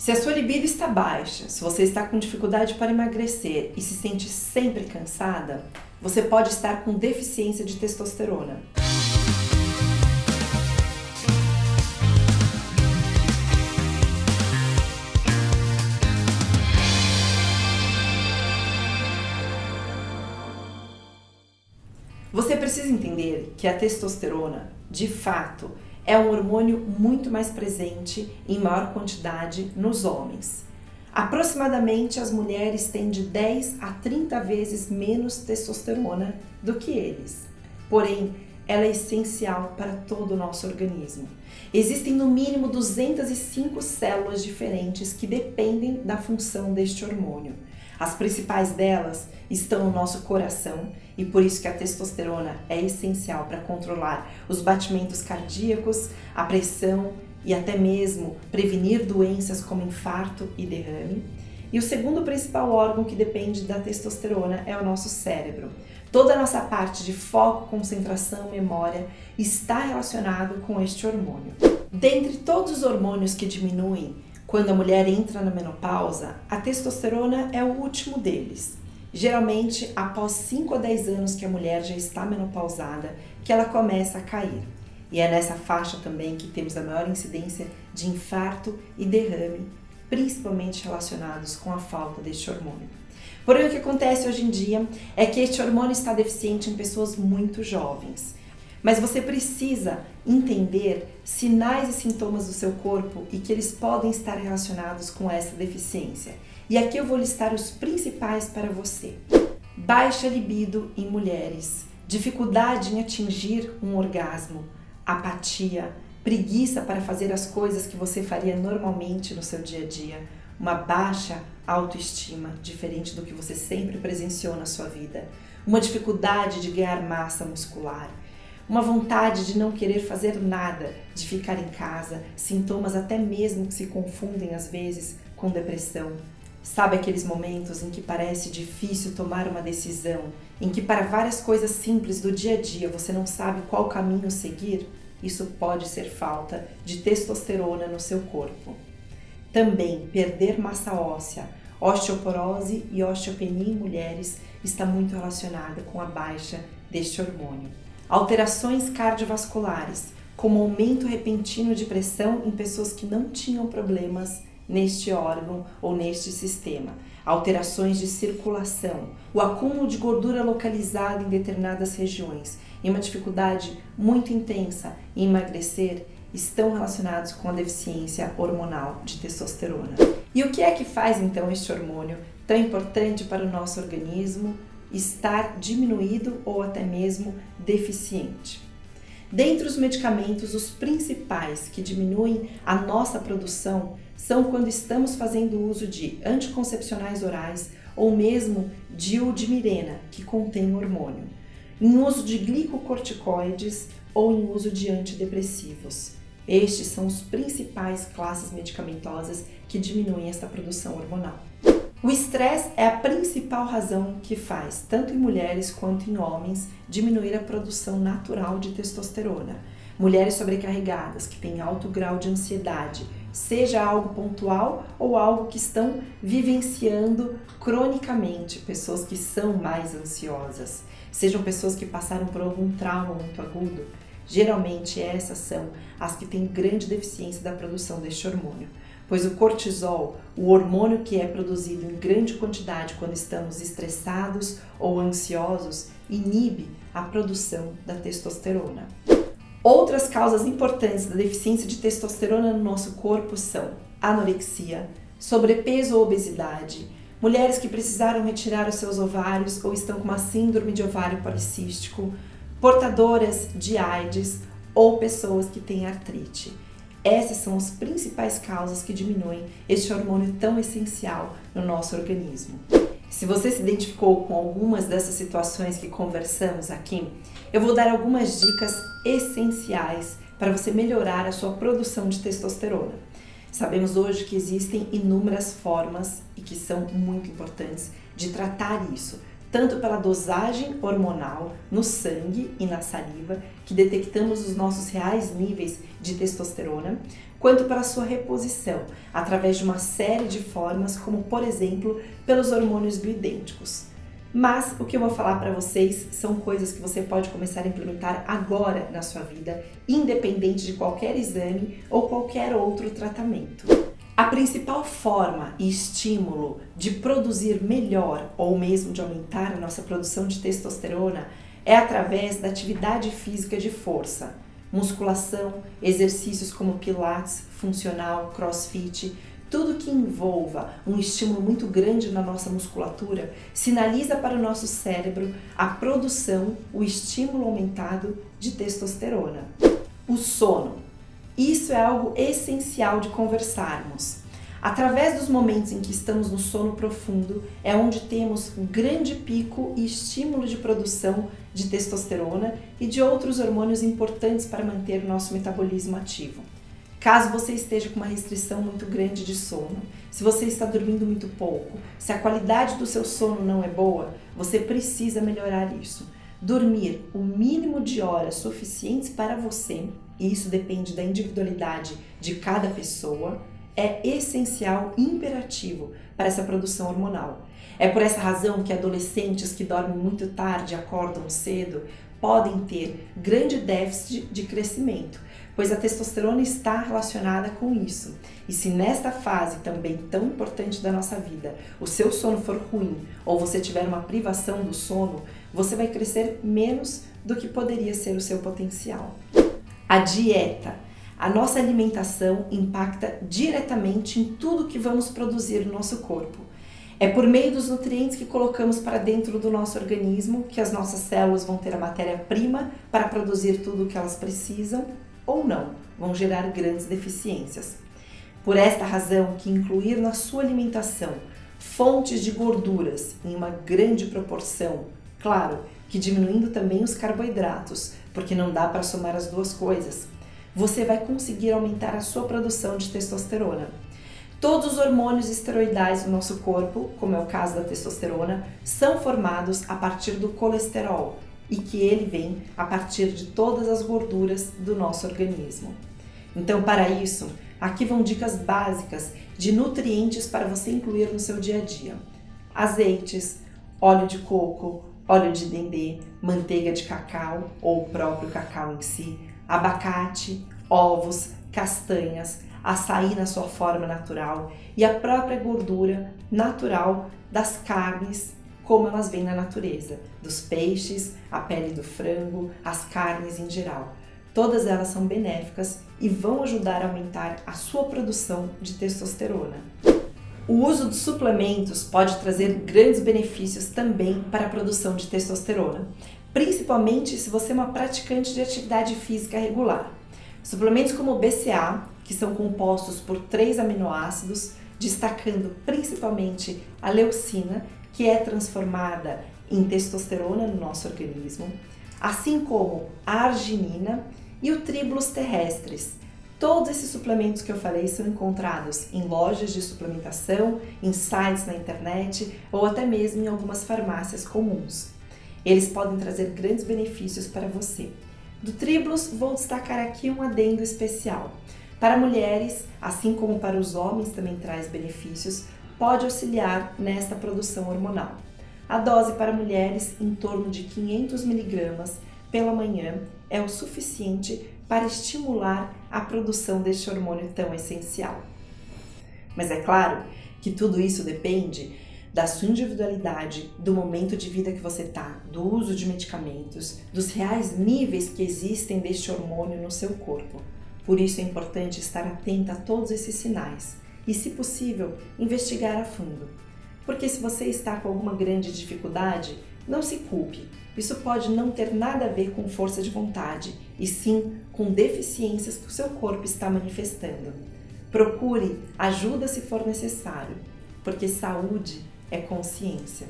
Se a sua libido está baixa, se você está com dificuldade para emagrecer e se sente sempre cansada, você pode estar com deficiência de testosterona. Você precisa entender que a testosterona, de fato, é um hormônio muito mais presente em maior quantidade nos homens. Aproximadamente as mulheres têm de 10 a 30 vezes menos testosterona do que eles. Porém, ela é essencial para todo o nosso organismo. Existem no mínimo 205 células diferentes que dependem da função deste hormônio. As principais delas estão no nosso coração e por isso que a testosterona é essencial para controlar os batimentos cardíacos, a pressão e até mesmo prevenir doenças como infarto e derrame. E o segundo principal órgão que depende da testosterona é o nosso cérebro. Toda a nossa parte de foco, concentração, memória está relacionado com este hormônio. Dentre todos os hormônios que diminuem quando a mulher entra na menopausa, a testosterona é o último deles. Geralmente, após 5 a 10 anos que a mulher já está menopausada, que ela começa a cair. E é nessa faixa também que temos a maior incidência de infarto e derrame, principalmente relacionados com a falta deste hormônio. Porém, o que acontece hoje em dia é que este hormônio está deficiente em pessoas muito jovens. Mas você precisa entender sinais e sintomas do seu corpo e que eles podem estar relacionados com essa deficiência. E aqui eu vou listar os principais para você: baixa libido em mulheres, dificuldade em atingir um orgasmo, apatia, preguiça para fazer as coisas que você faria normalmente no seu dia a dia, uma baixa autoestima, diferente do que você sempre presenciou na sua vida, uma dificuldade de ganhar massa muscular uma vontade de não querer fazer nada, de ficar em casa, sintomas até mesmo que se confundem às vezes com depressão. Sabe aqueles momentos em que parece difícil tomar uma decisão, em que para várias coisas simples do dia a dia você não sabe qual caminho seguir? Isso pode ser falta de testosterona no seu corpo. Também perder massa óssea, osteoporose e osteopenia em mulheres está muito relacionada com a baixa deste hormônio alterações cardiovasculares, como aumento repentino de pressão em pessoas que não tinham problemas neste órgão ou neste sistema, alterações de circulação, o acúmulo de gordura localizada em determinadas regiões e uma dificuldade muito intensa em emagrecer estão relacionados com a deficiência hormonal de testosterona. E o que é que faz então este hormônio tão importante para o nosso organismo estar diminuído ou até mesmo deficiente. Dentre os medicamentos, os principais que diminuem a nossa produção são quando estamos fazendo uso de anticoncepcionais orais ou mesmo dioldmirena, que contém hormônio, em uso de glicocorticoides ou em uso de antidepressivos. Estes são os principais classes medicamentosas que diminuem essa produção hormonal. O estresse é a principal razão que faz, tanto em mulheres quanto em homens, diminuir a produção natural de testosterona. Mulheres sobrecarregadas, que têm alto grau de ansiedade, seja algo pontual ou algo que estão vivenciando cronicamente, pessoas que são mais ansiosas, sejam pessoas que passaram por algum trauma muito agudo. Geralmente essas são as que têm grande deficiência da produção deste hormônio pois o cortisol, o hormônio que é produzido em grande quantidade quando estamos estressados ou ansiosos, inibe a produção da testosterona. Outras causas importantes da deficiência de testosterona no nosso corpo são anorexia, sobrepeso ou obesidade, mulheres que precisaram retirar os seus ovários ou estão com uma síndrome de ovário policístico, portadoras de AIDS ou pessoas que têm artrite. Essas são as principais causas que diminuem este hormônio tão essencial no nosso organismo. Se você se identificou com algumas dessas situações que conversamos aqui, eu vou dar algumas dicas essenciais para você melhorar a sua produção de testosterona. Sabemos hoje que existem inúmeras formas e que são muito importantes de tratar isso, tanto pela dosagem hormonal no sangue e na saliva, que detectamos os nossos reais níveis de testosterona, quanto pela sua reposição, através de uma série de formas, como por exemplo pelos hormônios bioidênticos. Mas o que eu vou falar para vocês são coisas que você pode começar a implementar agora na sua vida, independente de qualquer exame ou qualquer outro tratamento. A principal forma e estímulo de produzir melhor ou mesmo de aumentar a nossa produção de testosterona é através da atividade física de força, musculação, exercícios como pilates, funcional, crossfit, tudo que envolva um estímulo muito grande na nossa musculatura sinaliza para o nosso cérebro a produção, o estímulo aumentado de testosterona. O sono. Isso é algo essencial de conversarmos. Através dos momentos em que estamos no sono profundo, é onde temos um grande pico e estímulo de produção de testosterona e de outros hormônios importantes para manter o nosso metabolismo ativo. Caso você esteja com uma restrição muito grande de sono, se você está dormindo muito pouco, se a qualidade do seu sono não é boa, você precisa melhorar isso. Dormir o mínimo de horas suficientes para você, e isso depende da individualidade de cada pessoa, é essencial, imperativo para essa produção hormonal. É por essa razão que adolescentes que dormem muito tarde e acordam cedo podem ter grande déficit de crescimento, pois a testosterona está relacionada com isso. E se nesta fase também tão importante da nossa vida, o seu sono for ruim ou você tiver uma privação do sono, você vai crescer menos do que poderia ser o seu potencial. A dieta. A nossa alimentação impacta diretamente em tudo que vamos produzir no nosso corpo. É por meio dos nutrientes que colocamos para dentro do nosso organismo que as nossas células vão ter a matéria-prima para produzir tudo o que elas precisam ou não, vão gerar grandes deficiências. Por esta razão que incluir na sua alimentação fontes de gorduras em uma grande proporção, claro que diminuindo também os carboidratos, porque não dá para somar as duas coisas, você vai conseguir aumentar a sua produção de testosterona. Todos os hormônios esteroidais do nosso corpo, como é o caso da testosterona, são formados a partir do colesterol e que ele vem a partir de todas as gorduras do nosso organismo. Então, para isso, aqui vão dicas básicas de nutrientes para você incluir no seu dia a dia: azeites, óleo de coco, óleo de dendê, manteiga de cacau ou o próprio cacau em si, abacate, ovos, castanhas, açaí na sua forma natural e a própria gordura natural das carnes, como elas vêm na natureza, dos peixes, a pele do frango, as carnes em geral. Todas elas são benéficas e vão ajudar a aumentar a sua produção de testosterona. O uso de suplementos pode trazer grandes benefícios também para a produção de testosterona, principalmente se você é uma praticante de atividade física regular. Suplementos como o BCA, que são compostos por três aminoácidos, destacando principalmente a leucina, que é transformada em testosterona no nosso organismo, assim como a arginina e o tribulus terrestres. Todos esses suplementos que eu falei são encontrados em lojas de suplementação, em sites na internet ou até mesmo em algumas farmácias comuns. Eles podem trazer grandes benefícios para você. Do tribulus, vou destacar aqui um adendo especial. Para mulheres, assim como para os homens também traz benefícios, pode auxiliar nesta produção hormonal. A dose para mulheres, em torno de 500 miligramas pela manhã, é o suficiente para estimular a produção deste hormônio tão essencial. Mas é claro que tudo isso depende da sua individualidade, do momento de vida que você está, do uso de medicamentos, dos reais níveis que existem deste hormônio no seu corpo. Por isso é importante estar atenta a todos esses sinais e, se possível, investigar a fundo. Porque se você está com alguma grande dificuldade, não se culpe. Isso pode não ter nada a ver com força de vontade, e sim com deficiências que o seu corpo está manifestando. Procure ajuda se for necessário, porque saúde é consciência.